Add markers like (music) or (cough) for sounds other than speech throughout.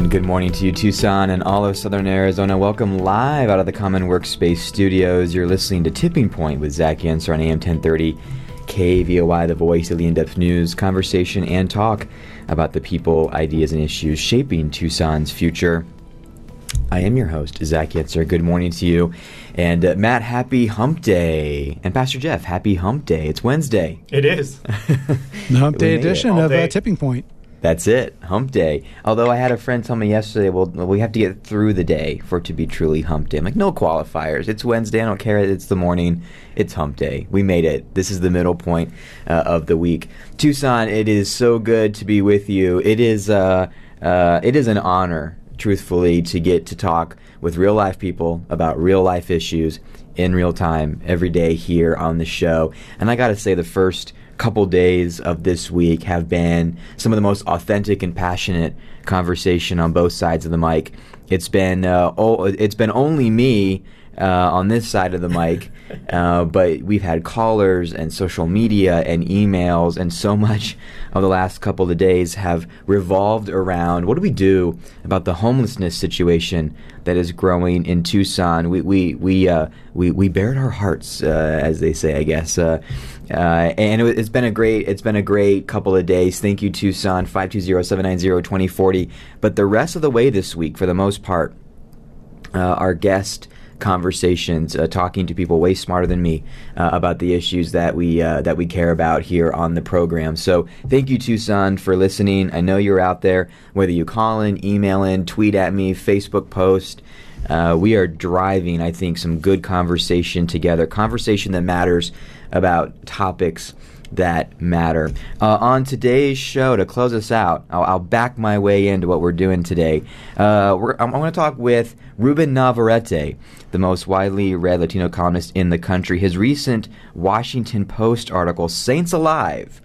And good morning to you, Tucson and all of Southern Arizona. Welcome live out of the Common Workspace studios. You're listening to Tipping Point with Zach Yentzer on AM 1030, KVOI, the voice of the in depth news, conversation, and talk about the people, ideas, and issues shaping Tucson's future. I am your host, Zach Yentzer. Good morning to you. And uh, Matt, happy hump day. And Pastor Jeff, happy hump day. It's Wednesday. It is. (laughs) the hump day edition of uh, Tipping Point. That's it, hump day. Although I had a friend tell me yesterday, well, we have to get through the day for it to be truly hump day. I'm like, no qualifiers. It's Wednesday. I don't care. It's the morning. It's hump day. We made it. This is the middle point uh, of the week. Tucson, it is so good to be with you. It is, uh, uh, it is an honor, truthfully, to get to talk with real life people about real life issues in real time every day here on the show. And I got to say, the first couple days of this week have been some of the most authentic and passionate conversation on both sides of the mic. It's been uh, oh, it's been only me uh, on this side of the mic, (laughs) uh, but we've had callers and social media and emails, and so much of the last couple of days have revolved around what do we do about the homelessness situation that is growing in Tucson. We we we uh, we, we bared our hearts, uh, as they say, I guess. Uh, uh, and it, has been a great it's been a great couple of days. Thank you, Tucson, 520-790-2040. But the rest of the way this week, for the most part, our guest conversations, uh, talking to people way smarter than me uh, about the issues that we uh, that we care about here on the program. So thank you, Tucson, for listening. I know you're out there, whether you call in, email in, tweet at me, Facebook post. Uh, we are driving, I think, some good conversation together, conversation that matters about topics that matter. Uh, on today's show, to close us out, I'll, I'll, back my way into what we're doing today. Uh, we're, I'm, I'm going to talk with Ruben Navarrete, the most widely read Latino columnist in the country. His recent Washington Post article, Saints Alive.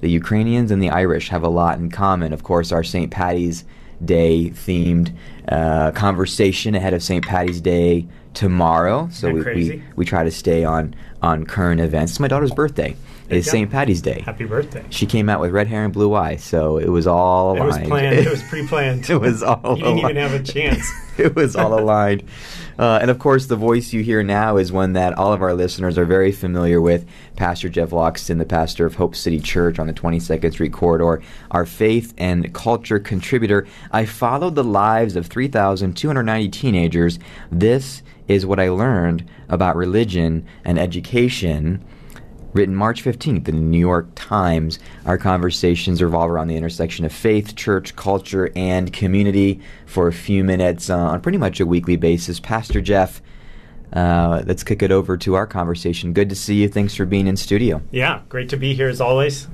The Ukrainians and the Irish have a lot in common. Of course, our St. Patty's Day themed uh, conversation ahead of St. Patty's Day tomorrow. So we, we, we, try to stay on, on current events. It's my daughter's birthday is St. Patty's Day. Happy birthday. She came out with red hair and blue eyes, so it was all aligned. It was planned. it was (laughs) pre-planned. it was all aligned. You didn't even have a chance. (laughs) it was all aligned. (laughs) Uh, and of course, the voice you hear now is one that all of our listeners are very familiar with. Pastor Jeff Loxton, the pastor of Hope City Church on the 22nd Street corridor, our faith and culture contributor. I followed the lives of 3,290 teenagers. This is what I learned about religion and education written March 15th in the New York Times. Our conversations revolve around the intersection of faith, church, culture, and community for a few minutes uh, on pretty much a weekly basis. Pastor Jeff, uh, let's kick it over to our conversation. Good to see you. Thanks for being in studio. Yeah, great to be here as always.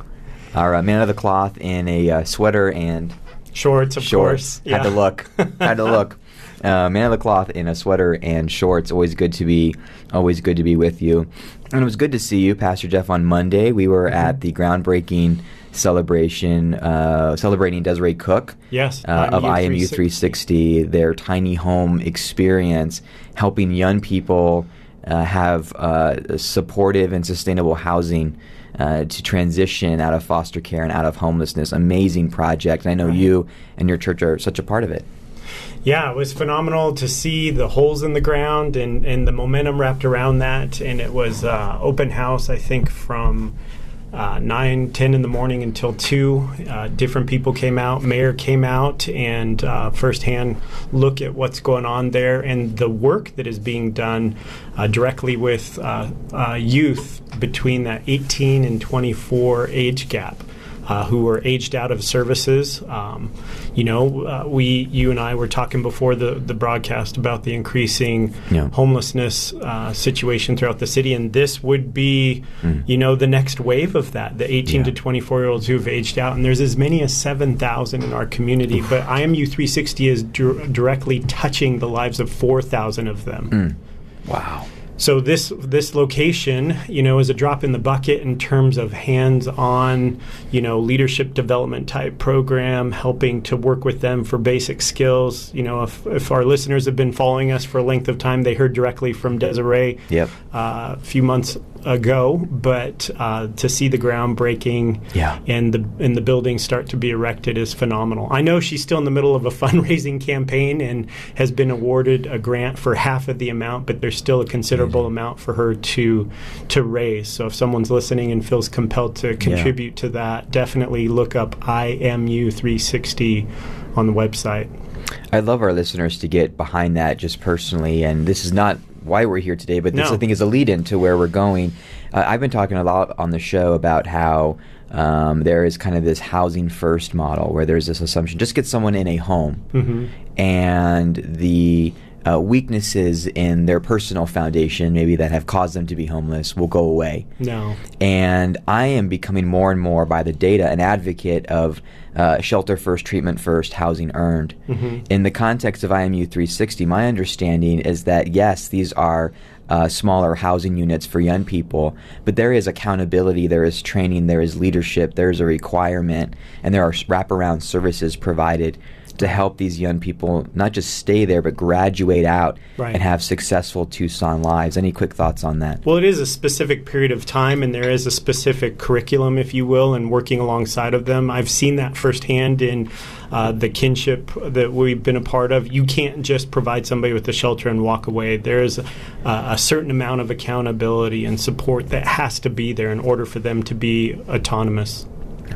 Our uh, man of the cloth in a uh, sweater and shorts, of shorts. course. Yeah. Had to look. Had to (laughs) look. Uh, man of the cloth in a sweater and shorts. Always good to be, always good to be with you. And it was good to see you, Pastor Jeff, on Monday. We were mm-hmm. at the groundbreaking celebration, uh, celebrating Desiree Cook yes, uh, of IMU 360. 360, their tiny home experience, helping young people uh, have uh, supportive and sustainable housing. Uh, to transition out of foster care and out of homelessness. Amazing project. And I know right. you and your church are such a part of it yeah, it was phenomenal to see the holes in the ground and, and the momentum wrapped around that. And it was uh, open house, I think, from uh, 9, 10 in the morning until 2. Uh, different people came out. Mayor came out and uh, firsthand look at what's going on there and the work that is being done uh, directly with uh, uh, youth between that 18 and 24 age gap uh, who were aged out of services. Um, you know, uh, we, you and I were talking before the, the broadcast about the increasing yeah. homelessness uh, situation throughout the city, and this would be, mm. you know, the next wave of that. The 18 yeah. to 24 year olds who have aged out, and there's as many as 7,000 in our community. Oof. But IMU 360 is directly touching the lives of 4,000 of them. Mm. Wow. So this this location, you know, is a drop in the bucket in terms of hands-on, you know, leadership development type program, helping to work with them for basic skills. You know, if, if our listeners have been following us for a length of time, they heard directly from Desiree yep. uh, a few months ago, but uh, to see the groundbreaking yeah. and the and the building start to be erected is phenomenal. I know she's still in the middle of a (laughs) fundraising campaign and has been awarded a grant for half of the amount, but there's still a considerable mm-hmm. amount for her to to raise. So if someone's listening and feels compelled to contribute yeah. to that, definitely look up IMU 360 on the website. I'd love our listeners to get behind that just personally, and this is not why we're here today, but this no. I think is a lead in to where we're going. Uh, I've been talking a lot on the show about how um, there is kind of this housing first model where there's this assumption just get someone in a home, mm-hmm. and the uh, weaknesses in their personal foundation, maybe that have caused them to be homeless, will go away. No. And I am becoming more and more by the data an advocate of uh, shelter first, treatment first, housing earned. Mm-hmm. In the context of IMU 360, my understanding is that yes, these are uh, smaller housing units for young people, but there is accountability, there is training, there is leadership, there is a requirement, and there are wraparound services provided to help these young people not just stay there but graduate out right. and have successful Tucson lives. Any quick thoughts on that? Well, it is a specific period of time and there is a specific curriculum, if you will, and working alongside of them. I've seen that firsthand in uh, the kinship that we've been a part of. You can't just provide somebody with a shelter and walk away. There is a, a certain amount of accountability and support that has to be there in order for them to be autonomous.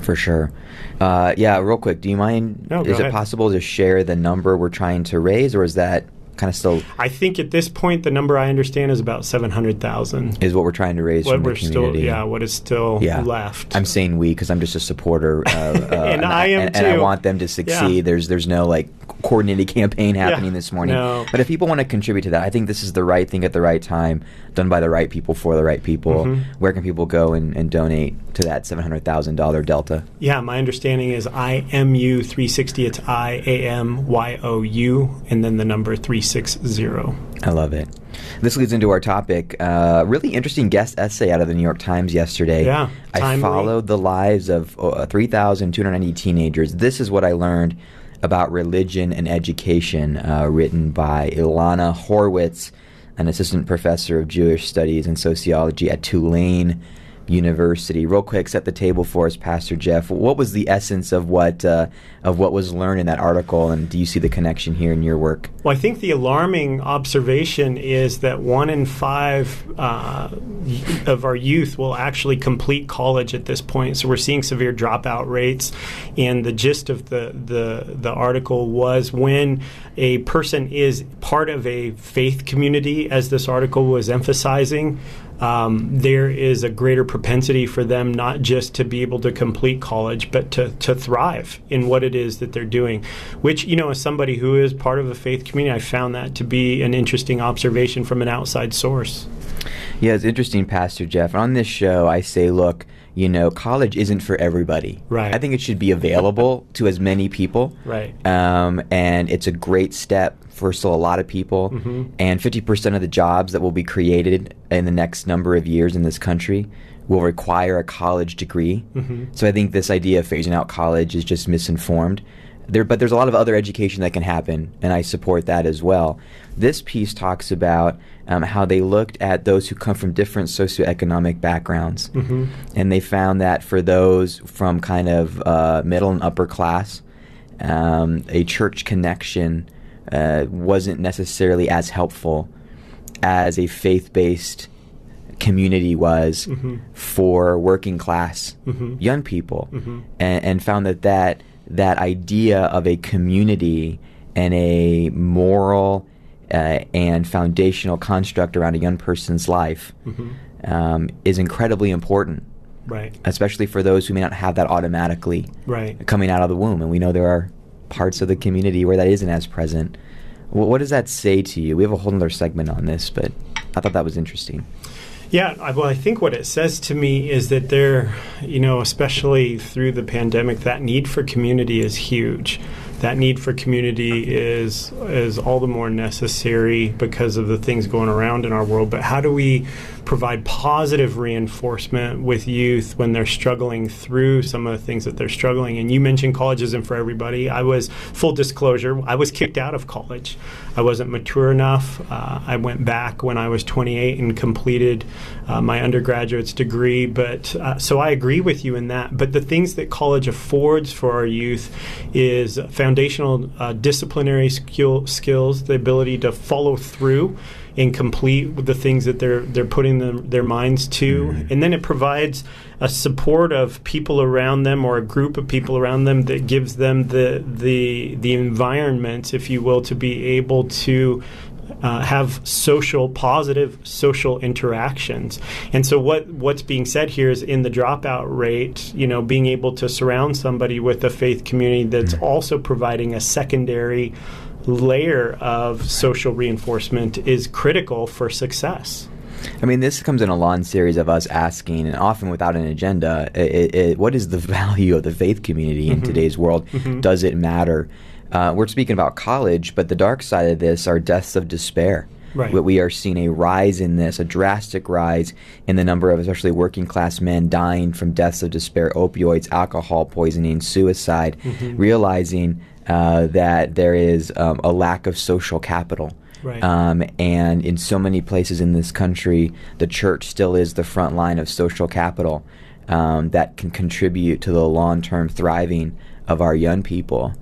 For sure. Uh, yeah, real quick, do you mind? No, is it ahead. possible to share the number we're trying to raise, or is that kind of still? I think at this point, the number I understand is about seven hundred thousand. Is what we're trying to raise what we're the community. Still, yeah, what is still yeah. left. I'm saying we because I'm just a supporter, uh, (laughs) uh, and, I am and, too. and I want them to succeed. Yeah. There's there's no like coordinated (laughs) campaign happening yeah. this morning. No. But if people want to contribute to that, I think this is the right thing at the right time, done by the right people for the right people. Mm-hmm. Where can people go and, and donate to that seven hundred thousand dollar delta? Yeah, my understanding is IMU three sixty. It's I A M Y O U, and then the number three six zero. I love it. This leads into our topic. Uh, really interesting guest essay out of the New York Times yesterday. Yeah, I followed the lives of uh, 3,290 teenagers. This is what I learned about religion and education, uh, written by Ilana Horwitz, an assistant professor of Jewish studies and sociology at Tulane University. Real quick, set the table for us, Pastor Jeff. What was the essence of what uh, of what was learned in that article, and do you see the connection here in your work? Well, I think the alarming observation is that one in five uh, of our youth will actually complete college at this point. So we're seeing severe dropout rates, and the gist of the the the article was when a person is part of a faith community, as this article was emphasizing um, there is a greater propensity for them not just to be able to complete college, but to, to thrive in what it is that they're doing. Which, you know, as somebody who is part of a faith community, I found that to be an interesting observation from an outside source. Yeah, it's interesting, Pastor Jeff. On this show, I say, look, you know, college isn't for everybody. Right. I think it should be available (laughs) to as many people. Right. Um, and it's a great step for still a lot of people. Mm-hmm. And 50% of the jobs that will be created in the next number of years in this country will require a college degree. Mm-hmm. So I think this idea of phasing out college is just misinformed. There, but there's a lot of other education that can happen, and I support that as well. This piece talks about um, how they looked at those who come from different socioeconomic backgrounds, mm-hmm. and they found that for those from kind of uh, middle and upper class, um, a church connection uh, wasn't necessarily as helpful as a faith-based community was mm-hmm. for working class mm-hmm. young people, Mm-hmm. and, and found that that that idea of a community and a moral uh, and foundational construct around a young person's life Mm-hmm. um, is incredibly important, Right. especially for those who may not have that automatically Right. coming out of the womb. And we know there are parts of the community where that isn't as present. Wh- what does that say to you? We have a whole other segment on this, but I thought that was interesting. Yeah, I, well, I think what it says to me is that there, you know, especially through the pandemic, that need for community is huge. That need for community is is all the more necessary because of the things going around in our world. But how do we provide positive reinforcement with youth when they're struggling through some of the things that they're struggling. And you mentioned college isn't for everybody. I was, full disclosure, I was kicked out of college. I wasn't mature enough. Uh, I went back when I was 28 and completed uh, my undergraduate's degree. But uh, so I agree with you in that. But the things that college affords for our youth is foundational uh, disciplinary skill, skills, the ability to follow through and complete the things that they're they're putting them, their minds to, mm-hmm. and then it provides a support of people around them or a group of people around them that gives them the the the environment, if you will, to be able to uh, have social, positive social interactions. And so, what what's being said here is in the dropout rate, you know, being able to surround somebody with a faith community that's mm-hmm. also providing a secondary layer of social reinforcement is critical for success. I mean, this comes in a long series of us asking, and often without an agenda, it, it, what is the (laughs) value of the faith community in mm-hmm. today's world? Mm-hmm. Does it matter? Uh, we're speaking about college, but the dark side of this are deaths of despair. Right. We are seeing a rise in this, a drastic rise in the number of especially working class men dying from deaths of despair, opioids, alcohol poisoning, suicide, mm-hmm. realizing uh, that there is um, a lack of social capital. Right. Um, and in so many places in this country, the church still is the front line of social capital um, that can contribute to the long term thriving of our young people.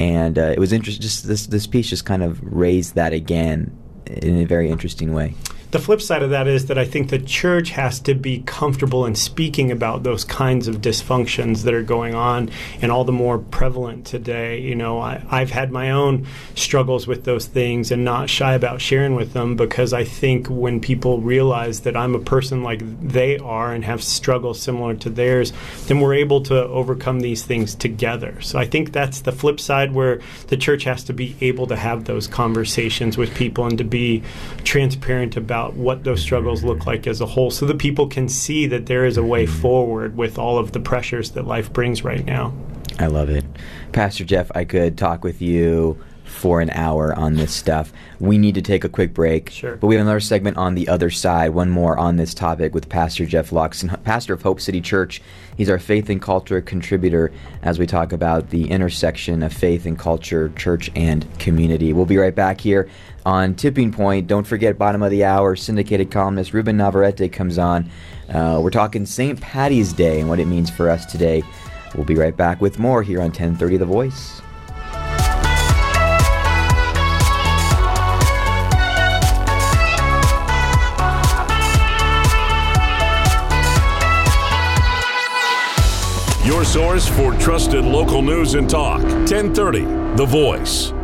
And uh, it was interesting. Just this this piece just kind of raised that again in a very interesting way the flip side of that is that I think the church has to be comfortable in speaking about those kinds of dysfunctions that are going on and all the more prevalent today. You know, I, have had my own struggles with those things and not shy about sharing with them because I think when people realize that I'm a person like they are and have struggles similar to theirs, then we're able to overcome these things together. So I think that's the flip side where the church has to be able to have those conversations with people and to be transparent about about what those struggles look like as a whole so that people can see that there is a way forward with all of the pressures that life brings right now. I love it. Pastor Jeff, I could talk with you for an hour on this stuff. We need to take a quick break. Sure. But we have another segment on the other side, one more on this topic with Pastor Jeff Loxton, pastor of Hope City Church. He's our faith and culture contributor as we talk about the intersection of faith and culture, church and community. We'll be right back here on Tipping Point. Don't forget, bottom of the hour, syndicated columnist Ruben Navarrete comes on. Uh, we're talking St. Patty's Day and what it means for us today. We'll be right back with more here on 1030 The Voice. Your source for trusted local news and talk. 1030 The Voice.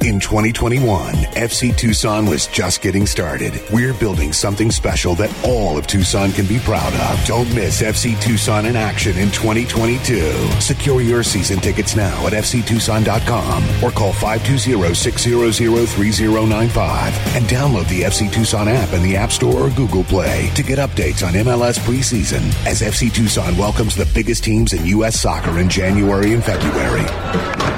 In 2021, FC Tucson was just getting started. We're building something special that all of Tucson can be proud of. Don't miss FC Tucson in action in 2022. Secure your season tickets now at fctucson.com or call 520-600-3095 and download the FC Tucson app in the App Store or Google Play to get updates on MLS preseason as FC Tucson welcomes the biggest teams in U.S. soccer in January and February.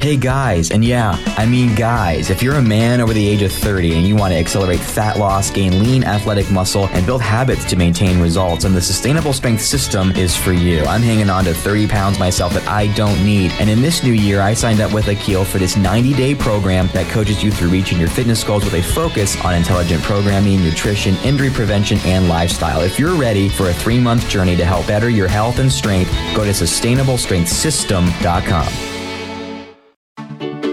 Hey guys, and yeah, I mean guys, if you're a man over the age of 30 and you want to accelerate fat loss, gain lean athletic muscle, and build habits to maintain results, then the Sustainable Strength System is for you. I'm hanging on to 30 pounds myself that I don't need. And in this new year, I signed up with Akil for this 90 day program that coaches you through reaching your fitness goals with a focus on intelligent programming, nutrition, injury prevention, and lifestyle. If you're ready for a three month journey to help better your health and strength, go to sustainablestrengthsystem.com.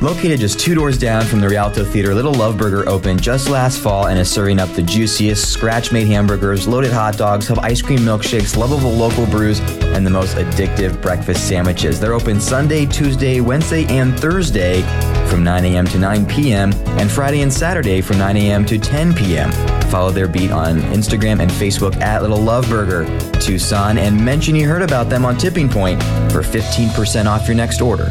Located just two doors down from the Rialto Theater, Little Love Burger opened just last fall and is serving up the juiciest scratch made hamburgers, loaded hot dogs, have ice cream milkshakes, lovable local brews, and the most addictive breakfast sandwiches. They're open Sunday, Tuesday, Wednesday, and Thursday from 9 a.m. to 9 p.m., and Friday and Saturday from 9 a.m. to 10 p.m. Follow their beat on Instagram and Facebook at Little Love Burger Tucson and mention you heard about them on Tipping Point for 15% off your next order.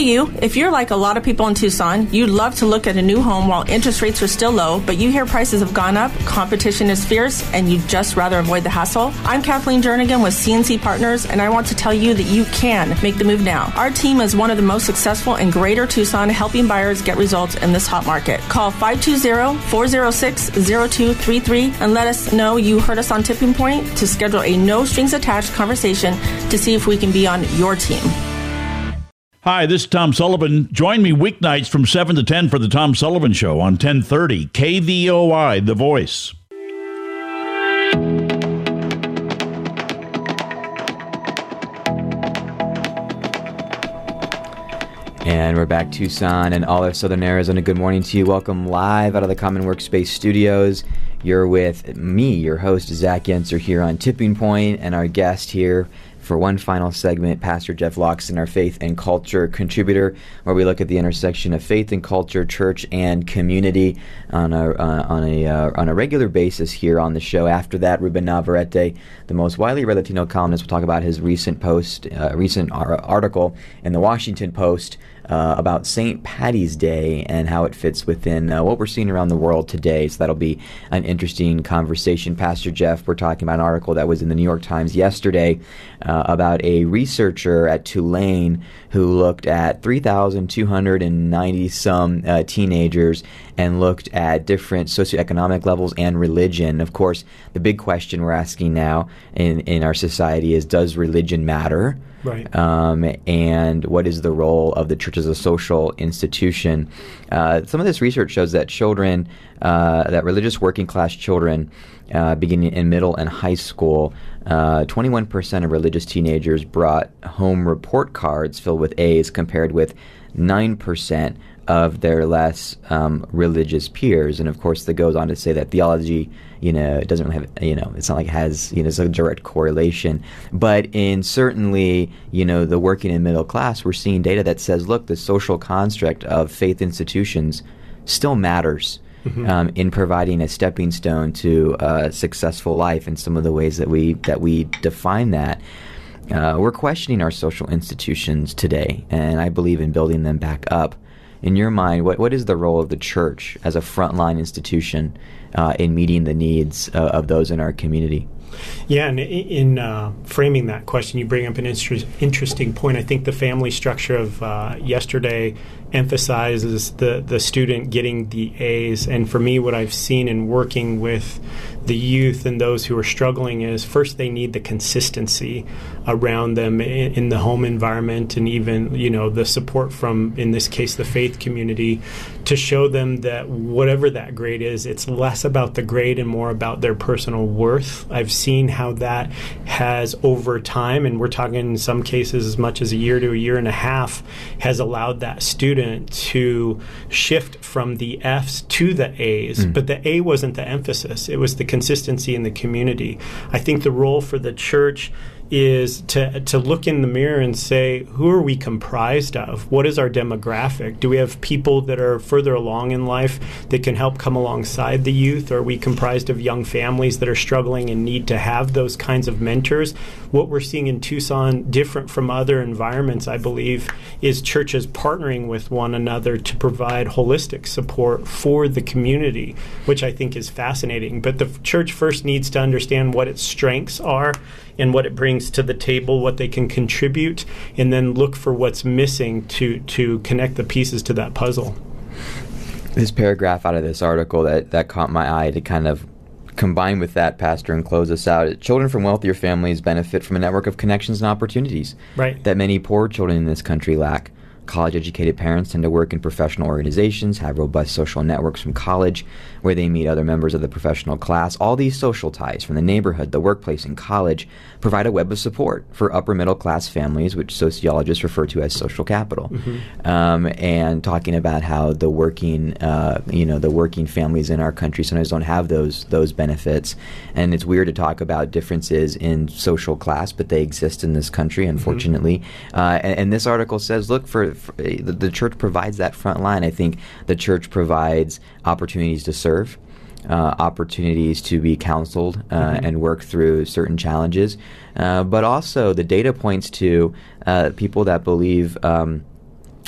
You, if you're like a lot of people in Tucson, you'd love to look at a new home while interest rates are still low, but you hear prices have gone up, competition is fierce, and you'd just rather avoid the hassle. I'm Kathleen Jernigan with CNC Partners, and I want to tell you that you can make the move now. Our team is one of the most successful in Greater Tucson, helping buyers get results in this hot market. Call 520-406-0233 and let us know you heard us on Tipping Point to schedule a no strings attached conversation to see if we can be on your team. Hi, this is Tom Sullivan. Join me weeknights from 7 to 10 for the Tom Sullivan Show on 1030 KVOI, The Voice. And we're back Tucson and all of Southern Arizona. Good morning to you. Welcome live out of the Common Workspace Studios. You're with me, your host, Zach Yentzer, here on Tipping Point, and our guest here for one final segment, Pastor Jeff Loxton, our faith and culture contributor, where we look at the intersection of faith and culture, church and community on a uh, on a uh, on a regular basis here on the show. After that, Ruben Navarrete, the most widely read Latino columnist, will talk about his recent post, uh, recent ar- article in the Washington Post uh, about St. Patty's Day and how it fits within uh, what we're seeing around the world today. So that'll be an interesting conversation. Pastor Jeff, we're talking about an article that was in the New York Times yesterday uh, about a researcher at Tulane who looked at 3,290 some uh, teenagers and looked at different socioeconomic levels and religion. Of course, the big question we're asking now in, in our society is does religion matter? Right. Um, and what is the role of the church as a social institution? Uh, some of this research shows that children, uh, that religious working class children, uh, beginning in middle and high school, 21% uh, of religious teenagers brought home report cards filled with A's compared with 9% of their less um, religious peers. And of course, that goes on to say that theology, you know, it doesn't really have, you know, it's not like it has, you know, it's a direct correlation. But in certainly, you know, the working and middle class, we're seeing data that says, look, the social construct of faith institutions still matters. Mm-hmm. Um, in providing a stepping stone to a successful life, in some of the ways that we that we define that, uh, we're questioning our social institutions today, and I believe in building them back up in your mind, what, what is the role of the church as a frontline institution uh, in meeting the needs uh, of those in our community? Yeah, and in uh, framing that question, you bring up an inter- interesting point. I think the family structure of uh, yesterday emphasizes the, the student getting the A's. And for me, what I've seen in working with the youth and those who are struggling is first they need the consistency around them in, in, the home environment and even you know the support from in this case the faith community to show them that whatever that grade is it's less about the grade and more about their personal worth i've seen how that has over time and we're talking in some cases as much as a year to a year and a half has allowed that student to shift from the f's to the a's mm. but the a wasn't the emphasis. It was the consistency in the community. I think the role for the church is to to look in the mirror and say who are we comprised of? What is our demographic? Do we have people that are further along in life that can help come alongside the youth? Or are we comprised of young families that are struggling and need to have those kinds of mentors what we're seeing in Tucson different from other environments I believe is churches partnering with one another to provide holistic support for the community which I think is fascinating but the church first needs to understand what its strengths are and what it brings to the table, what they can contribute, and then look for what's missing to to connect the pieces to that puzzle. This paragraph out of this article that that caught my eye to kind of combine with that, Pastor, and close us out. Children from wealthier families benefit from a network of connections and opportunities right. that many poor children in this country lack. College educated parents tend to work in professional organizations, have robust social networks from college where they meet other members of the professional class. All these social ties from the neighborhood, the workplace, and college provide a web of support for upper middle class families, which sociologists refer to as social capital. Mm-hmm. Um, and talking about how the working, uh, you know, the working families in our country sometimes don't have those those benefits, and it's weird to talk about differences in social class, but they exist in this country, mm-hmm. unfortunately. Mm-hmm. Uh, and, and, this article says, look for, for the, the church provides that front line. I think the church provides opportunities to serve uh, opportunities to be counseled uh, mm-hmm. and work through certain challenges. Uh, but also, the data points to uh, people that believe. Um,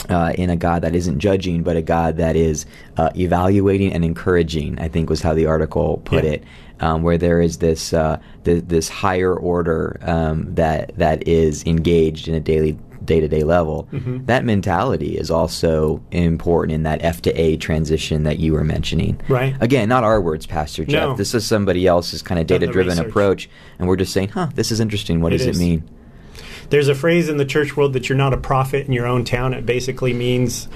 uh, in a God that isn't judging, but a God that is uh, evaluating and encouraging. I think was how the article put yeah. it, um, where there is this th- this higher order um, that that is engaged in a daily day to day level, mm-hmm. that mentality is also important in that F to A transition that you were mentioning. Right. Again, not our words, Pastor Jeff. No. This is somebody else's kind of data driven approach, and we're just saying, huh, this is interesting. What it does is. it mean? There's a phrase in the church world that you're not a prophet in your own town. It basically means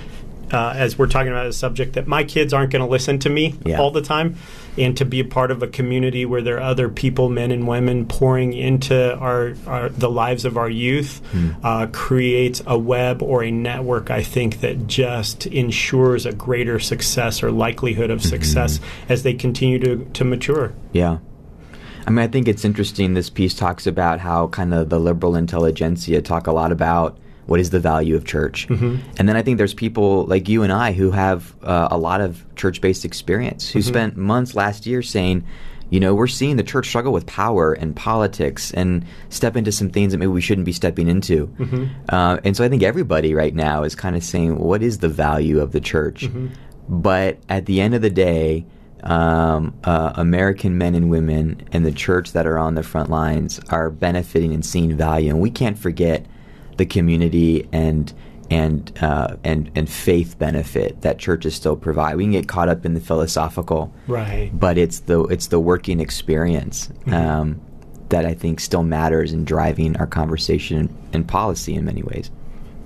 uh, as we're talking about a subject that my kids aren't going to listen to me yeah. all the time and to be a part of a community where there are other people men and women pouring into our, our the lives of our youth mm. uh, creates a web or a network i think that just ensures a greater success or likelihood of mm-hmm. success as they continue to, to mature yeah I mean, I think it's interesting. This piece talks about how kind of the liberal intelligentsia talk a lot about what is the value of church? Mm-hmm. And then I think there's people like you and I who have uh, a lot of church based experience who mm-hmm. spent months last year saying, you know, we're seeing the church struggle with power and politics and step into some things that maybe we shouldn't be stepping into. Mm-hmm. Uh, and so I think everybody right now is kind of saying, what is the value of the church? Mm-hmm. But at the end of the day, um, uh, American men and women and the church that are on the front lines are benefiting and seeing value. And we can't forget the community and and uh, and and faith benefit that churches still provide. We can get caught up in the philosophical, right? But it's the it's the working experience mm-hmm. um, that I think still matters in driving our conversation and policy in many ways.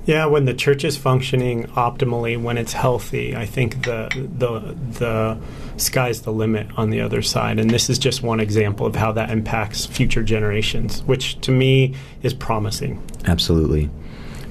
Yeah, when the church is functioning optimally, when it's healthy, I think the the the sky's the limit on the other side. And this is just one example of how that impacts future generations, which to me is promising. Absolutely.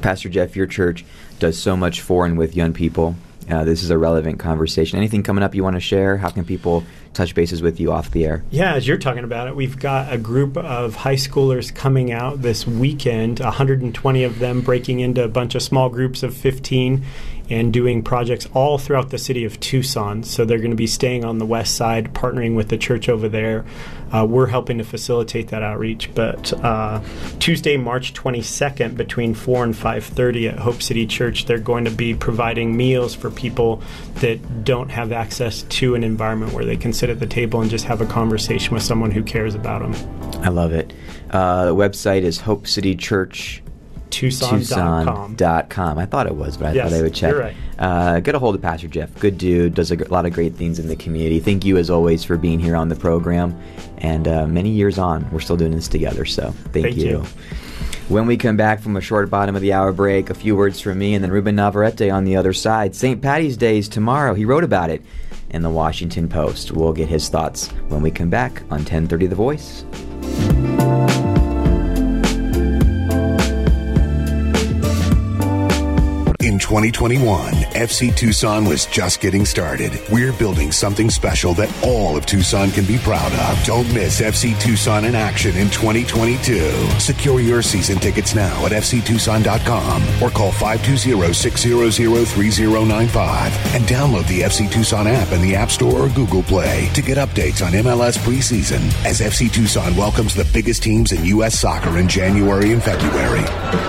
Pastor Jeff, your church does so much for and with young people. Uh, this is a relevant conversation. Anything coming up you want to share? How can people touch bases with you off the air? Yeah, as you're talking about it, we've got a group of high schoolers coming out this weekend, 120 of them breaking into a bunch of small groups of 15 and doing projects all throughout the city of Tucson. So they're going to be staying on the west side, partnering with the church over there. Uh, we're helping to facilitate that outreach. But uh, Tuesday, March 22nd, between 4 and 5:30 at Hope City Church, they're going to be providing meals for people that don't have access to an environment where they can sit at the table and just have a conversation with someone who cares about them. I love it. Uh, the website is Hope City Church Tucson.com. Tucson.com. I thought it was, but I yes, thought I would check. You're right. Uh, get a hold of Pastor Jeff. Good dude. Does a lot of great things in the community. Thank you, as always, for being here on the program. And uh, many years on, we're still doing this together. So thank, thank you. you. When we come back from a short bottom of the hour break, a few words from me and then Ruben Navarrete on the other side. St. Patty's Day is tomorrow. He wrote about it in the Washington Post. We'll get his thoughts when we come back on 1030 The Voice. 2021, FC Tucson was just getting started. We're building something special that all of Tucson can be proud of. Don't miss FC Tucson in action in 2022. Secure your season tickets now at fctucson.com or call 520-600-3095 and download the FC Tucson app in the App Store or Google Play to get updates on MLS preseason as FC Tucson welcomes the biggest teams in U.S. soccer in January and February.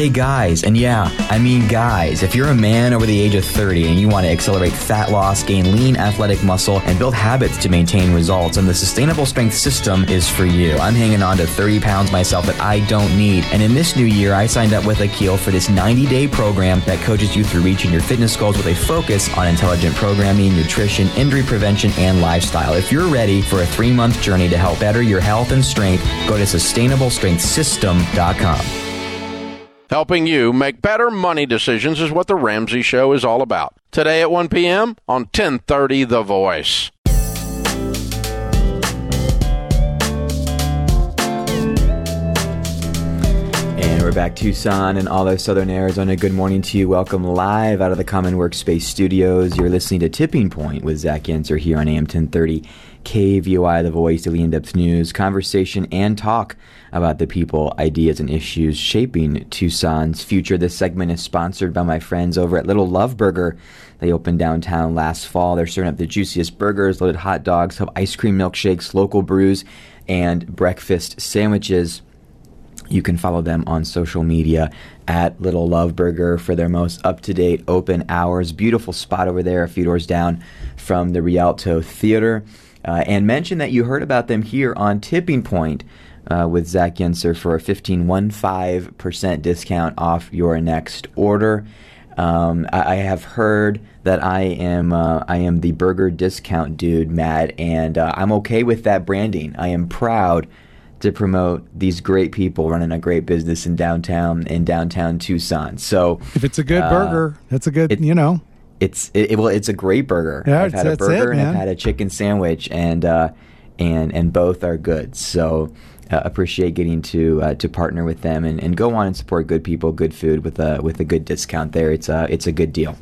Hey guys, and yeah, I mean guys, if you're a man over the age of 30 and you want to accelerate fat loss, gain lean athletic muscle, and build habits to maintain results, then the Sustainable Strength System is for you. I'm hanging on to 30 pounds myself that I don't need. And in this new year, I signed up with Akil for this 90 day program that coaches you through reaching your fitness goals with a focus on intelligent programming, nutrition, injury prevention, and lifestyle. If you're ready for a three month journey to help better your health and strength, go to sustainablestrengthsystem.com. Helping you make better money decisions is what the Ramsey Show is all about. Today at 1 p.m. on 1030 The Voice. And we're back, Tucson and all of Southern Arizona. Good morning to you. Welcome live out of the Common Workspace Studios. You're listening to Tipping Point with Zach Yentzer here on AM 1030 KVOI, The Voice, Daily In-Depth News, conversation and talk about the people, ideas, and issues shaping Tucson's future. This segment is sponsored by my friends over at Little Love Burger. They opened downtown last fall. They're serving up the juiciest burgers, loaded hot dogs, have ice cream milkshakes, local brews, and breakfast sandwiches. You can follow them on social media at Little Love Burger for their most up to date open hours. Beautiful spot over there, a few doors down from the Rialto Theater. Uh, and mention that you heard about them here on Tipping Point uh, with Zach Yentzer for a 15.15% discount off your next order. Um, I, I, have heard that I am uh, I am the burger discount dude, Matt, and uh, I'm okay with that branding. I am proud to promote these great people running a great business in downtown in downtown Tucson. So if it's a good uh, burger, that's a good it, you know. It's it, well, it's a great burger. Yeah, I've had a burger it, and I've had a chicken sandwich, and uh, and and both are good. So uh, appreciate getting to uh, to partner with them and, and go on and support good people, good food with a with a good discount there. It's a it's a good deal.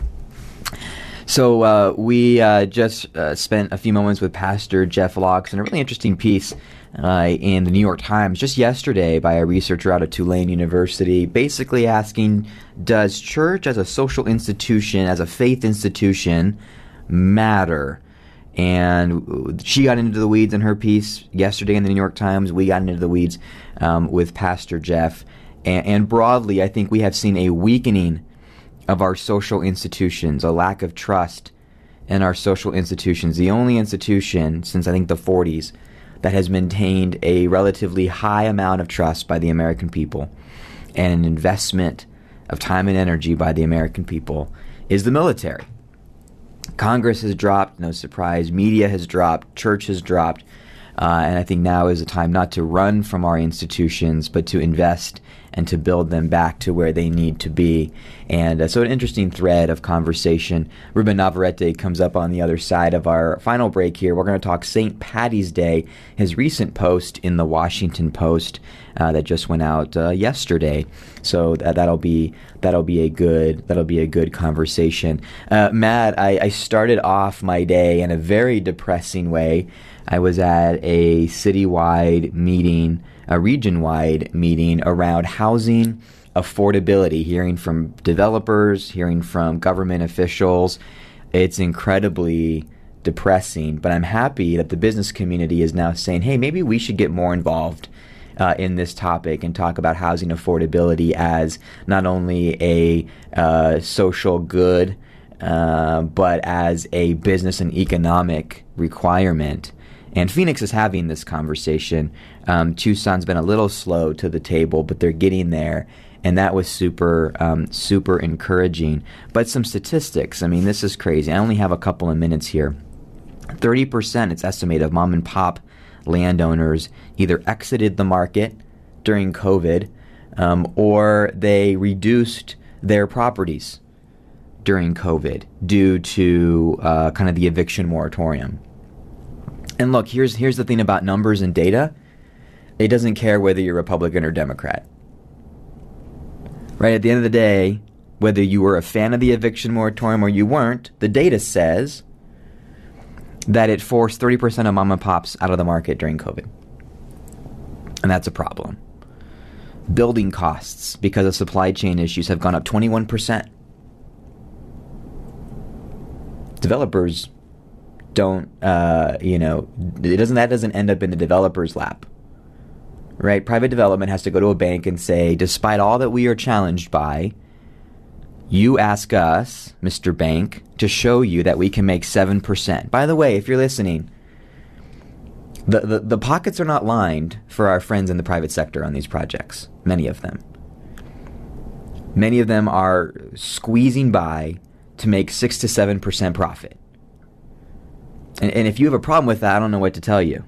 So uh, we uh, just uh, spent a few moments with Pastor Jeff Loxton a really interesting piece uh, in the New York Times just yesterday by a researcher out of Tulane University, basically asking, does church as a social institution, as a faith institution, matter? And she got into the weeds in her piece yesterday in the New York Times. We got into the weeds um, with Pastor Jeff. And, and broadly, I think we have seen a weakening of our social institutions, a lack of trust in our social institutions. The only institution since I think the 40s that has maintained a relatively high amount of trust by the American people and an investment of time and energy by the American people is the military. Congress has dropped, no surprise. Media has dropped. Church has dropped. Uh, and I think now is the time not to run from our institutions, but to invest and to build them back to where they need to be. And uh, so, an interesting thread of conversation. Ruben Navarrete comes up on the other side of our final break here. We're going to talk St. Patty's Day, his recent post in the Washington Post uh, that just went out uh, yesterday. So that, that'll be that'll be a good that'll be a good conversation. Uh, Matt, I, I started off my day in a very depressing way. I was at a citywide meeting, a region wide meeting around housing affordability, hearing from developers, hearing from government officials. It's incredibly depressing, but I'm happy that the business community is now saying, hey, maybe we should get more involved. Uh, in this topic and talk about housing affordability as not only a uh, social good, uh, but as a business and economic requirement. And Phoenix is having this conversation. Um, Tucson's been a little slow to the table, but they're getting there. And that was super, um, super encouraging. But some statistics. I mean, this is crazy. I only have a couple of minutes here. 30%, it's estimated, of mom and pop landowners either exited the market during COVID um, or they reduced their properties during COVID due to uh, kind of the eviction moratorium. And look, here's here's the thing about numbers and data. It doesn't care whether you're Republican or Democrat. Right at the end of the day, whether you were a fan of the eviction moratorium or you weren't, the data says that it forced 30% of mom and pops out of the market during COVID. And that's a problem. Building costs because of supply chain issues have gone up 21%. Developers don't, uh, you know, it doesn't that doesn't end up in the developer's lap, right? Private development has to go to a bank and say, despite all that we are challenged by, you ask us, Mr. Bank, to show you that we can make 7%. By the way, if you're listening, the, the, the pockets are not lined for our friends in the private sector on these projects, many of them. Many of them are squeezing by to make 6 to 7% profit. And, and if you have a problem with that, I don't know what to tell you.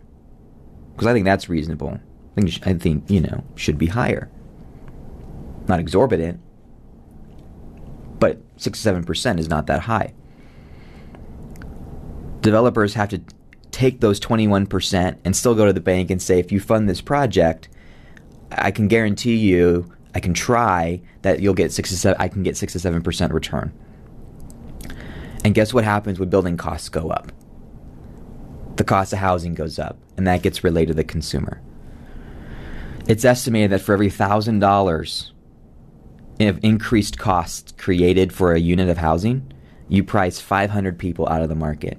Because I think that's reasonable. I think, I think, you know, should be higher. Not exorbitant, but 6 to 7% is not that high. Developers have to take those 21% and still go to the bank and say, if you fund this project, I can guarantee you, I can try that you'll get 6 to 7, I can get 6 to 7% return. And guess what happens when building costs go up? The cost of housing goes up, and that gets relayed to the consumer. It's estimated that for every $1,000 of increased costs created for a unit of housing, you price 500 people out of the market.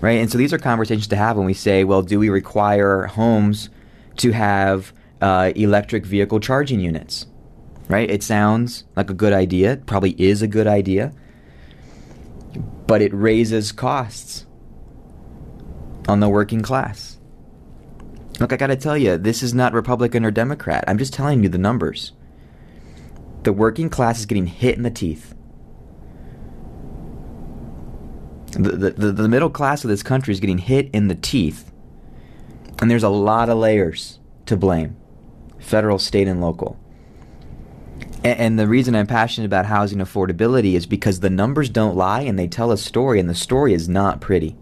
Right? And so these are conversations to have when we say, well, do we require homes to have uh, electric vehicle charging units? Right? It sounds like a good idea. It probably is a good idea. But it raises costs on the working class. Look, I got to tell you, this is not Republican or Democrat. I'm just telling you the numbers the working class is getting hit in the teeth. The, the, the middle class of this country is getting hit in the teeth. And there's a lot of layers to blame federal, state, and local. And, and the reason I'm passionate about housing affordability is because the numbers don't lie and they tell a story, and the story is not pretty.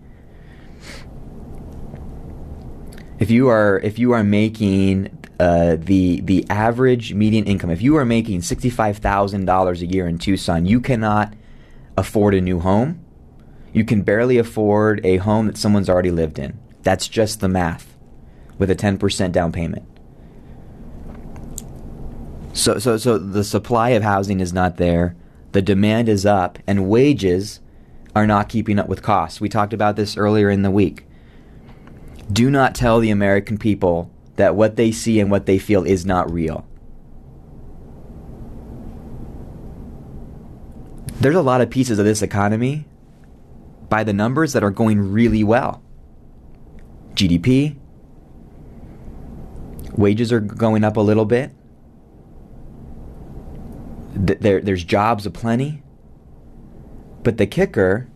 If you are if you are making uh, the the average median income. If you are making sixty five thousand dollars a year in Tucson, you cannot afford a new home. You can barely afford a home that someone's already lived in. That's just the math, with a ten percent down payment. So so so the supply of housing is not there. The demand is up, and wages are not keeping up with costs. We talked about this earlier in the week. Do not tell the American people that what they see and what they feel is not real. There's a lot of pieces of this economy by the numbers that are going really well. GDP, wages are going up a little bit. There, there's jobs aplenty. But the kicker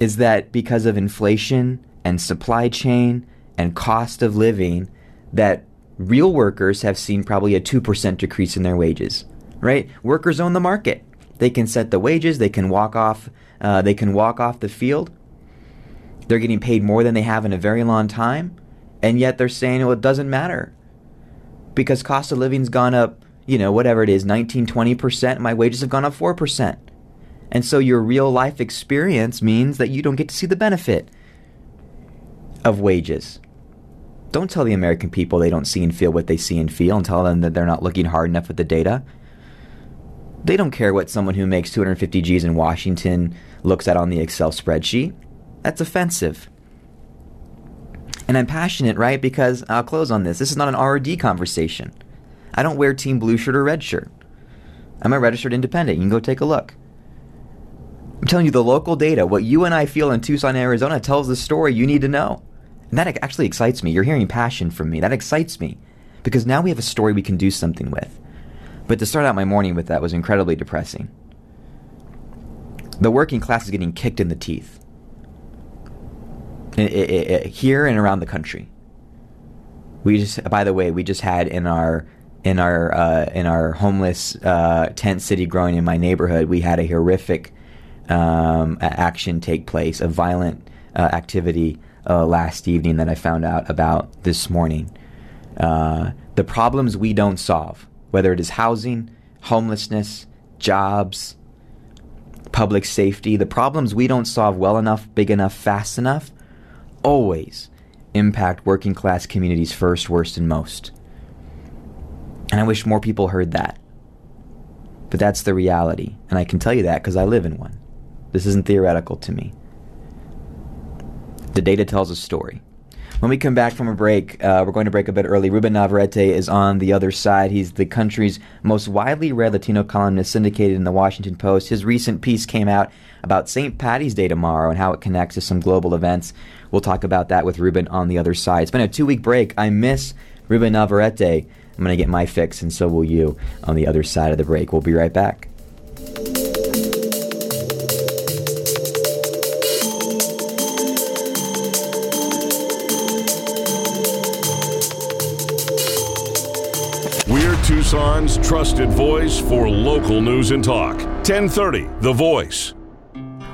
is that because of inflation and supply chain and cost of living, that real workers have seen probably a 2% decrease in their wages, right? Workers own the market. They can set the wages, they can walk off uh, they can walk off the field. They're getting paid more than they have in a very long time, and yet they're saying, well, it doesn't matter because cost of living's gone up, you know, whatever it is, 19, 20%, my wages have gone up 4%. And so your real life experience means that you don't get to see the benefit of wages. Don't tell the American people they don't see and feel what they see and feel and tell them that they're not looking hard enough at the data. They don't care what someone who makes 250 G's in Washington looks at on the Excel spreadsheet. That's offensive. And I'm passionate, right? Because I'll close on this. This is not an RD conversation. I don't wear team blue shirt or red shirt. I'm a registered independent. You can go take a look. I'm telling you the local data, what you and I feel in Tucson, Arizona tells the story you need to know. And that actually excites me. You're hearing passion from me. That excites me because now we have a story we can do something with. But to start out my morning with that was incredibly depressing. The working class is getting kicked in the teeth it, it, it, here and around the country. We just, by the way, we just had in our in our uh, in our homeless uh, tent city growing in my neighborhood, we had a horrific um, action take place, a violent uh, activity uh, last evening that I found out about this morning. Uh, the problems we don't solve, whether it is housing, homelessness, jobs, public safety, the problems we don't solve well enough, big enough, fast enough, always impact working class communities first, worst, and most. And I wish more people heard that. But that's the reality. And I can tell you that because I live in one. This isn't theoretical to me. The data tells a story. When we come back from a break, uh, we're going to break a bit early. Ruben Navarrete is on the other side. He's the country's most widely read Latino columnist syndicated in the Washington Post. His recent piece came out about St. Patty's Day tomorrow and how it connects to some global events. We'll talk about that with Ruben on the other side. It's been a two week break. I miss Ruben Navarrete. I'm going to get my fix, and so will you on the other side of the break. We'll be right back. Tucson's trusted voice for local news and talk. 1030 The Voice.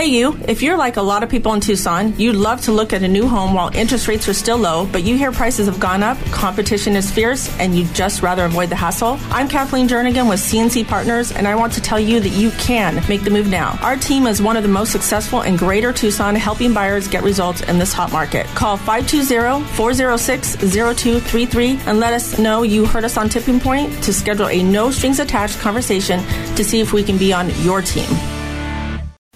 Hey, you, if you're like a lot of people in Tucson, you'd love to look at a new home while interest rates are still low, but you hear prices have gone up, competition is fierce, and you'd just rather avoid the hassle. I'm Kathleen Jernigan with CNC Partners, and I want to tell you that you can make the move now. Our team is one of the most successful in Greater Tucson, helping buyers get results in this hot market. Call 520-406-0233 and let us know you heard us on Tipping Point to schedule a no strings attached conversation to see if we can be on your team.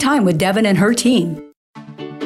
time with Devin and her team.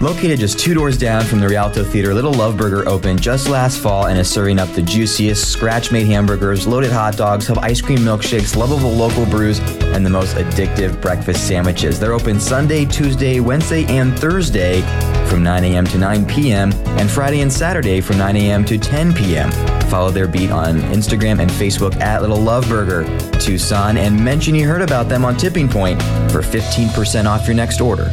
Located just two doors down from the Rialto Theater, Little Love Burger opened just last fall and is serving up the juiciest scratch made hamburgers, loaded hot dogs, have ice cream milkshakes, lovable local brews, and the most addictive breakfast sandwiches. They're open Sunday, Tuesday, Wednesday, and Thursday from 9 a.m. to 9 p.m., and Friday and Saturday from 9 a.m. to 10 p.m. Follow their beat on Instagram and Facebook at Little Love Burger Tucson and mention you heard about them on Tipping Point for 15% off your next order.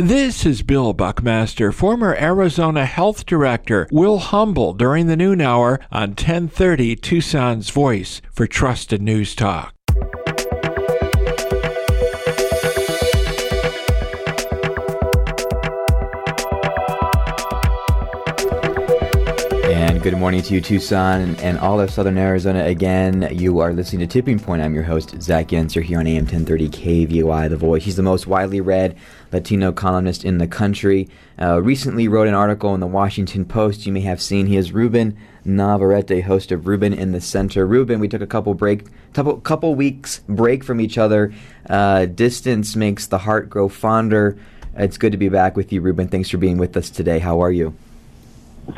This is Bill Buckmaster, former Arizona Health Director, Will Humble during the noon hour on 1030 Tucson's Voice for Trusted News Talk. Good morning to you, Tucson, and, and, all of Southern Arizona. Again, you are listening to Tipping Point. I'm your host, Zach Yentzer, here on AM 1030 KVOI, The Voice. He's the most widely read Latino columnist in the country. Uh, recently wrote an article in the Washington Post. You may have seen he is Ruben Navarrete, host of Ruben in the Center. Ruben, we took a couple break, couple, couple weeks break from each other. Uh, distance makes the heart grow fonder. It's good to be back with you, Ruben. Thanks for being with us today. How are you?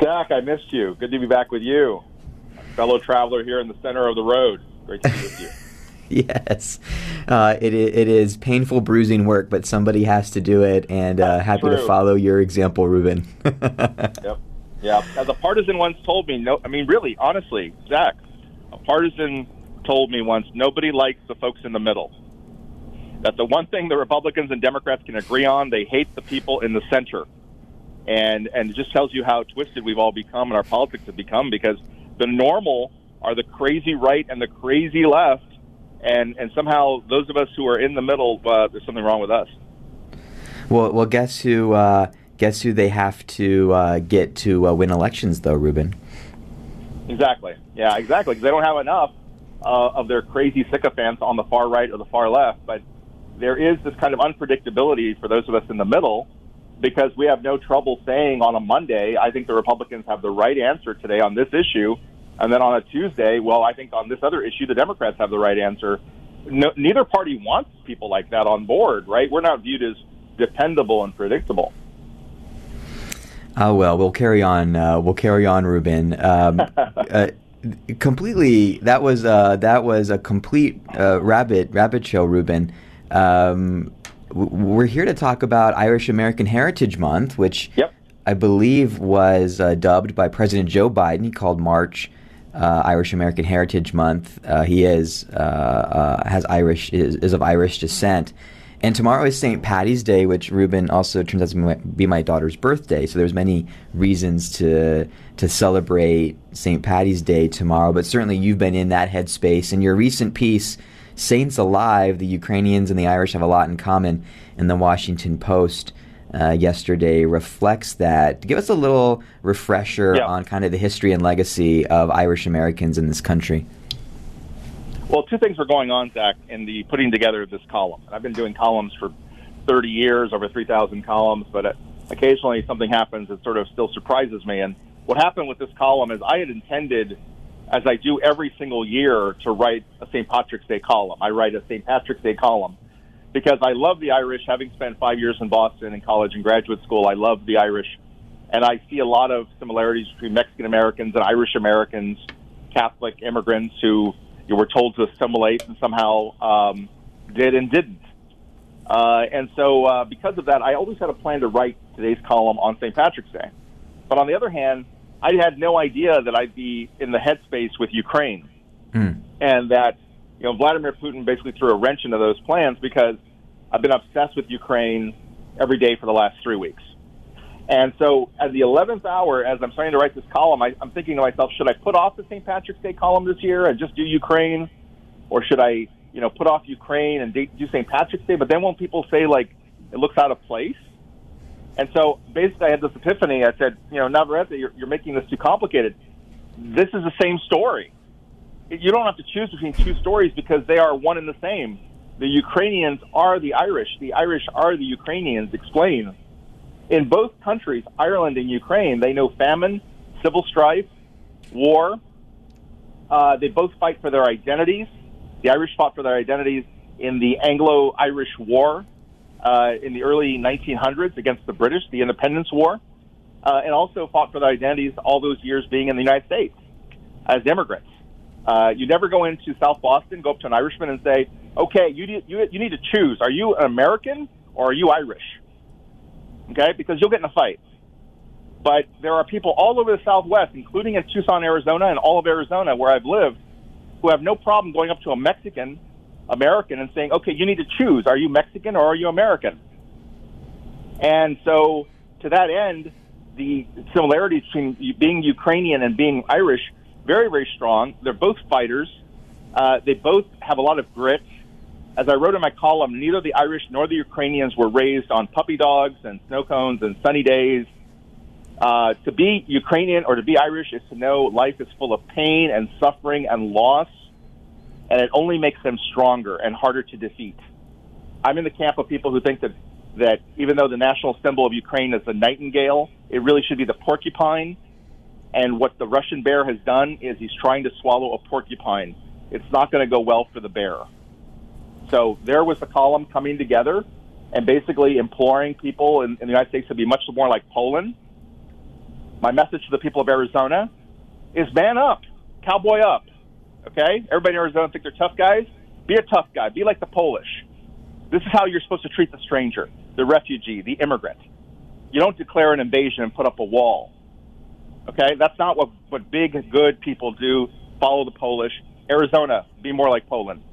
Zach, I missed you. Good to be back with you. fellow traveler here in the center of the road. Great to be with you. (laughs) yes, uh, it it is painful, bruising work, but somebody has to do it, and uh, happy true. to follow your example, Ruben. (laughs) yep. Yeah. As a partisan once told me, no, I mean, really, honestly, Zach, a partisan told me once, nobody likes the folks in the middle. That the one thing the Republicans and Democrats can agree on, they hate the people in the center. And, and it just tells you how twisted we've all become and our politics have become because the normal are the crazy right and the crazy left. And, and somehow those of us who are in the middle, uh, there's something wrong with us. Well, well, guess who? Uh, guess who they have to uh, get to uh, win elections, though, Ruben. Exactly. Yeah, exactly. Because they don't have enough uh, of their crazy sycophants on the far right or the far left. But there is this kind of unpredictability for those of us in the middle because we have no trouble saying on a Monday, I think the Republicans have the right answer today on this issue. And then on a Tuesday, well, I think on this other issue, the Democrats have the right answer. No, neither party wants people like that on board, right? We're not viewed as dependable and predictable. Oh well, we'll carry on. Uh, we'll carry on, Ruben. Um, (laughs) uh, completely. That was uh, that was a complete uh, rabbit rabbit show, Ruben. Um, we're here to talk about Irish American Heritage Month, which yep. I believe was uh, dubbed by President Joe Biden. He called March uh, Irish American Heritage Month. he is has Irish is, is of Irish descent. And tomorrow is St. Patty's Day, which Ruben also turns out to be my daughter's birthday. So there's many reasons to to celebrate St. Patty's Day tomorrow. But certainly you've been in that headspace. And your recent piece, "Saints Alive: The Ukrainians and the Irish Have a Lot in Common," in the Washington Post uh, yesterday reflects that. Give us a little refresher yeah. on kind of the history and legacy of Irish Americans in this country. Well, two things were going on, Zach, in the putting together of this column. And I've been doing columns for 30 years, over 3,000 columns, but uh, occasionally something happens that sort of still surprises me. And what happened with this column is I had intended, as I do every single year, to write a St. Patrick's Day column. I write a St. Patrick's Day column because I love the Irish. Having spent five years in Boston in college and graduate school, I love the Irish. And I see a lot of similarities between Mexican Americans and Irish Americans, Catholic immigrants who you were told to assimilate and somehow um, did and didn't. Uh, and so, uh, because of that, I always had a plan to write today's column on St. Patrick's Day. But on the other hand, I had no idea that I'd be in the headspace with Ukraine, mm. and that you know Vladimir Putin basically threw a wrench into those plans because I've been obsessed with Ukraine every day for the last three weeks. And so, at the 11th hour, as I'm starting to write this column, I, I'm thinking to myself, should I put off the St. Patrick's Day column this year and just do Ukraine, or should I, you know, put off Ukraine and do St. Patrick's Day? But then won't people say like it looks out of place? And so, basically, I had this epiphany. I said, you know, Navarrete, you're, you're making this too complicated. This is the same story. You don't have to choose between two stories because they are one and the same. The Ukrainians are the Irish. The Irish are the Ukrainians. Explain in both countries, Ireland and Ukraine, they know famine, civil strife, war. Uh, they both fight for their identities. The Irish fought for their identities in the Anglo Irish War uh, in the early 1900s against the British, the Independence War, uh, and also fought for their identities all those years being in the United States as immigrants. Uh, you never go into South Boston, go up to an Irishman and say, okay, you, you, you need to choose. Are you an American or are you Irish? okay? Because you'll get in a fight. But there are people all over the Southwest, including in Tucson, Arizona, and all of Arizona where I've lived, who have no problem going up to a Mexican American and saying, okay, you need to choose. Are you Mexican or are you American? And so, to that end, the similarities between being Ukrainian and being Irish very, very strong. They're both fighters. Uh, they both have a lot of grit. As I wrote in my column, neither the Irish nor the Ukrainians were raised on puppy dogs and snow cones and sunny days. Uh, to be Ukrainian or to be Irish is to know life is full of pain and suffering and loss, and it only makes them stronger and harder to defeat. I'm in the camp of people who think that, that even though the national symbol of Ukraine is the nightingale, it really should be the porcupine. And what the Russian bear has done is he's trying to swallow a porcupine. It's not going to go well for the bear. So there was the column coming together and basically imploring people in, in the United States to be much more like Poland. My message to the people of Arizona is man up. cowboy up. Okay, everybody in Arizona think they're tough guys. Be a tough guy. Be like the Polish. This is how you're supposed to treat the stranger, the refugee, the immigrant. You don't declare an invasion and put up a wall. Okay, that's not what what big good people do. Follow the Polish. Arizona, be more like Poland.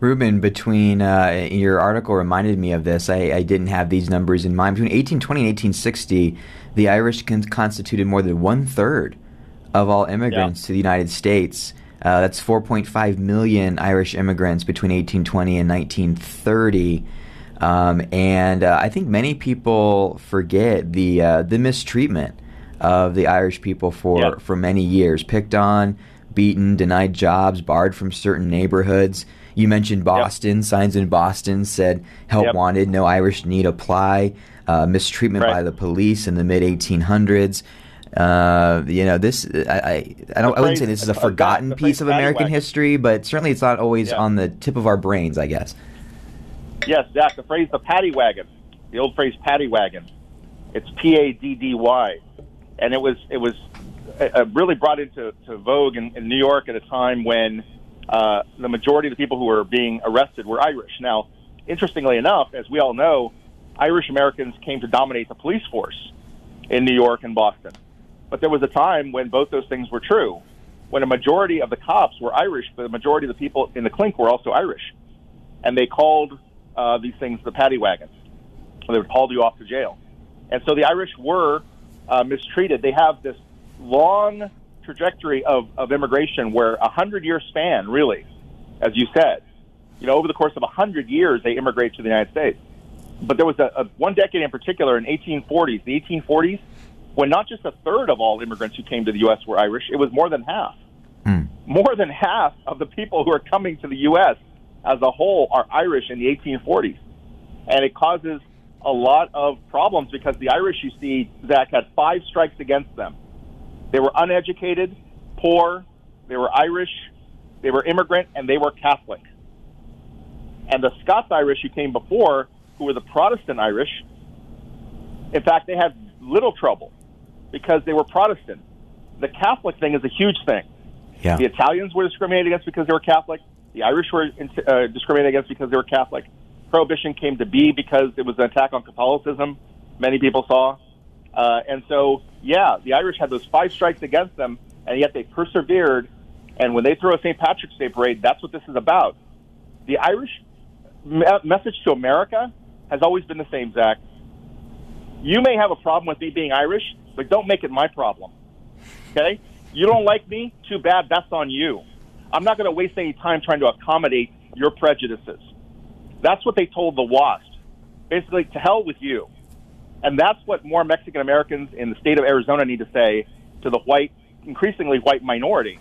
Ruben, between uh, your article reminded me of this. I, I, didn't have these numbers in mind. Between 1820 and 1860, the Irish con- constituted more than one third of all immigrants yeah. to the United States. Uh, that's 4.5 million Irish immigrants between 1820 and 1930. Um, and uh, I think many people forget the uh, the mistreatment of the Irish people for, for many years, picked on, beaten, denied jobs, barred from certain neighborhoods. You mentioned Boston. Yep. Signs in Boston said "Help yep. wanted, no Irish need apply." Uh, mistreatment right. by the police in the mid 1800s. Uh, you know, this I I, I don't I wouldn't say this is a forgotten piece of American history, but certainly it's not always yeah. on the tip of our brains, I guess. Yes, Zach. The phrase "the paddy wagon," the old phrase "paddy wagon," it's P A D D Y, and it was it was uh, really brought into to vogue in, in New York at a time when uh, the majority of the people who were being arrested were Irish. Now, interestingly enough, as we all know, Irish Americans came to dominate the police force in New York and Boston. But there was a time when both those things were true. When a majority of the cops were Irish, but the majority of the people in the clink were also Irish. And they called uh, these things the paddy wagons. They would haul you off to jail. And so the Irish were uh, mistreated. They have this long trajectory of, of immigration where a hundred year span, really, as you said, you know, over the course of a hundred years, they immigrate to the United States. But there was a, a one decade in particular in 1840s, the 1840s, when not just a third of all immigrants who came to the U.S. were Irish, it was more than half. Mm. More than half of the people who are coming to the U.S. as a whole are Irish in the 1840s. And it causes a lot of problems because the Irish, you see, Zach, had five strikes against them. They were uneducated, poor, they were Irish, they were immigrant, and they were Catholic. And the Scots Irish who came before, who were the Protestant Irish, in fact, they had little trouble because they were Protestant. The Catholic thing is a huge thing. Yeah. The Italians were discriminated against because they were Catholic. The Irish were uh, discriminated against because they were Catholic. Prohibition came to be because it was an attack on Catholicism. Many people saw, uh, and so yeah, the Irish had those five strikes against them, and yet they persevered. And when they throw a St. Patrick's Day parade, that's what this is about. The Irish me- message to America has always been the same, Zach. You may have a problem with me being Irish, but don't make it my problem. Okay? You don't like me? Too bad. That's on you. I'm not going to waste any time trying to accommodate your prejudices. That's what they told the WASP. Basically, to hell with you. And that's what more Mexican Americans in the state of Arizona need to say to the white, increasingly white minority,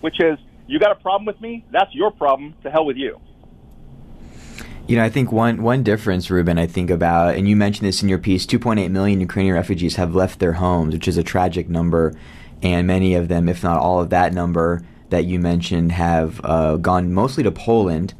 which is, you got a problem with me? That's your problem. To hell with you. You know, I think one one difference, Ruben, I think about, and you mentioned this in your piece, 2.8 million Ukrainian refugees have left their homes, which is a tragic number, and many of them, if not all of that number that you mentioned, have uh, gone mostly to Poland,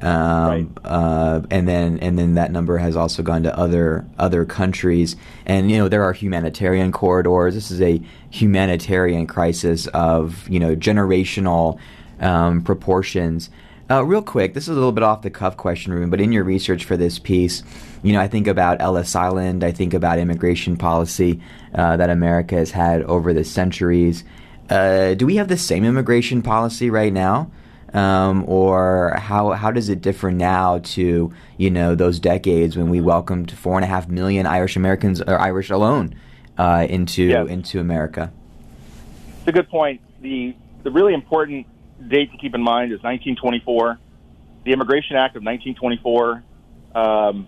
um, right. uh, and then and then that number has also gone to other other countries. And you know, there are humanitarian corridors. This is a humanitarian crisis of you know generational um, proportions. Uh, real quick, this is a little bit off the cuff question, Ruben, but in your research for this piece, you know, I think about Ellis Island, I think about immigration policy uh, that America has had over the centuries. Uh, do we have the same immigration policy right now? Um, or how how does it differ now to you know those decades when we welcomed four and a half million Irish Americans or Irish alone uh, into yes. into America? It's a good point. The the really important date to keep in mind is 1924. The Immigration Act of 1924 um,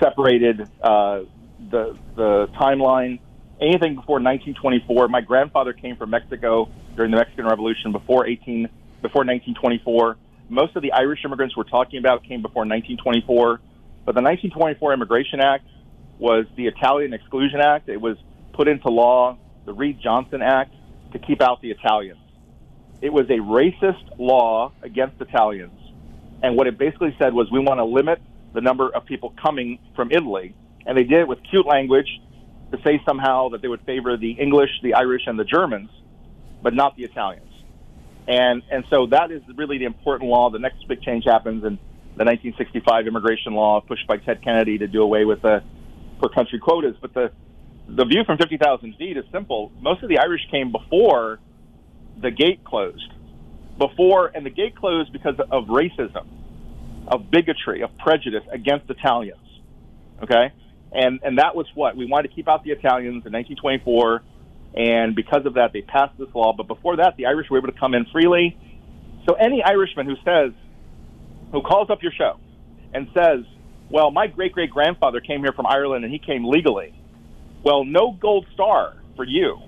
separated uh, the the timeline. Anything before 1924. My grandfather came from Mexico during the Mexican Revolution before 18 before 1924. Most of the Irish immigrants we're talking about came before 1924. But the 1924 Immigration Act was the Italian Exclusion Act. It was put into law, the Reed Johnson Act, to keep out the Italians. It was a racist law against Italians. And what it basically said was we want to limit the number of people coming from Italy. And they did it with cute language to say somehow that they would favor the English, the Irish, and the Germans. but not the Italians. And and so that is really the important law. The next big change happens in the 1965 immigration law pushed by Ted Kennedy to do away with the per country quotas. But the the view from 50,000 feet is simple. Most of the Irish came before the gate closed, before and the gate closed because of racism, of bigotry, of prejudice against Italians. Okay, and and that was what we wanted to keep out the Italians in 1924 and because of that, they passed this law. But before that, the Irish were able to come in freely. So any Irishman who says, who calls up your show and says, well, my great great grandfather came here from Ireland and he came legally. Well, no gold star for you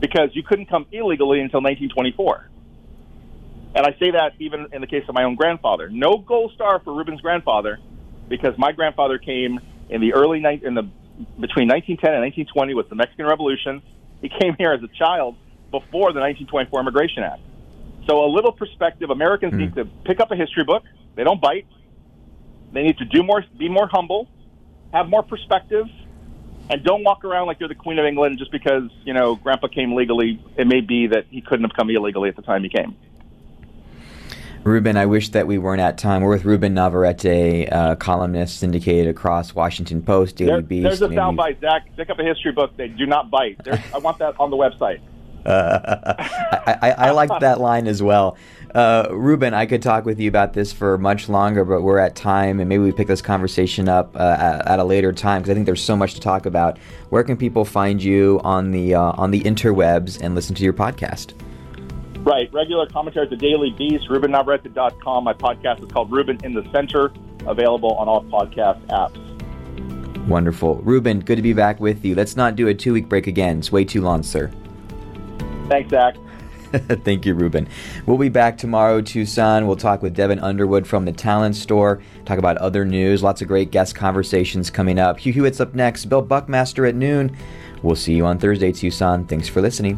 because you couldn't come illegally until 1924. And I say that even in the case of my own grandfather. No gold star for Ruben's grandfather because my grandfather came in the early in the between 1910 and 1920 with the Mexican Revolution he came here as a child before the 1924 Immigration Act. So a little perspective. Americans mm. need to pick up a history book. They don't bite. They need to do more, be more humble, have more perspective, and don't walk around like you're the Queen of England just because you know Grandpa came legally. It may be that he couldn't have come illegally at the time he came. Ruben, I wish that we weren't at time. We're with Ruben Navarrete, uh, columnist syndicated across Washington Post, Daily there, Beast. There's a soundbite, Zach. Pick up a history book. They do not bite. I want that on the website. (laughs) I, I, I like that line as well. Uh, Ruben, I could talk with you about this for much longer, but we're at time, and maybe we pick this conversation up uh, at, at, a later time because I think there's so much to talk about. Where can people find you on the uh, on the interwebs and listen to your podcast? Right. Regular commentary at the Daily Beast, RubenNavarrete.com. My podcast is called Ruben in the Center, available on all podcast apps. Wonderful. Ruben, good to be back with you. Let's not do a two week break again. It's way too long, sir. Thanks, Zach. (laughs) Thank you, Ruben. We'll be back tomorrow, Tucson. We'll talk with Devin Underwood from the Talent Store, talk about other news, lots of great guest conversations coming up. Hugh Hewitt's up next, Bill Buckmaster at noon. We'll see you on Thursday, Tucson. Thanks for listening.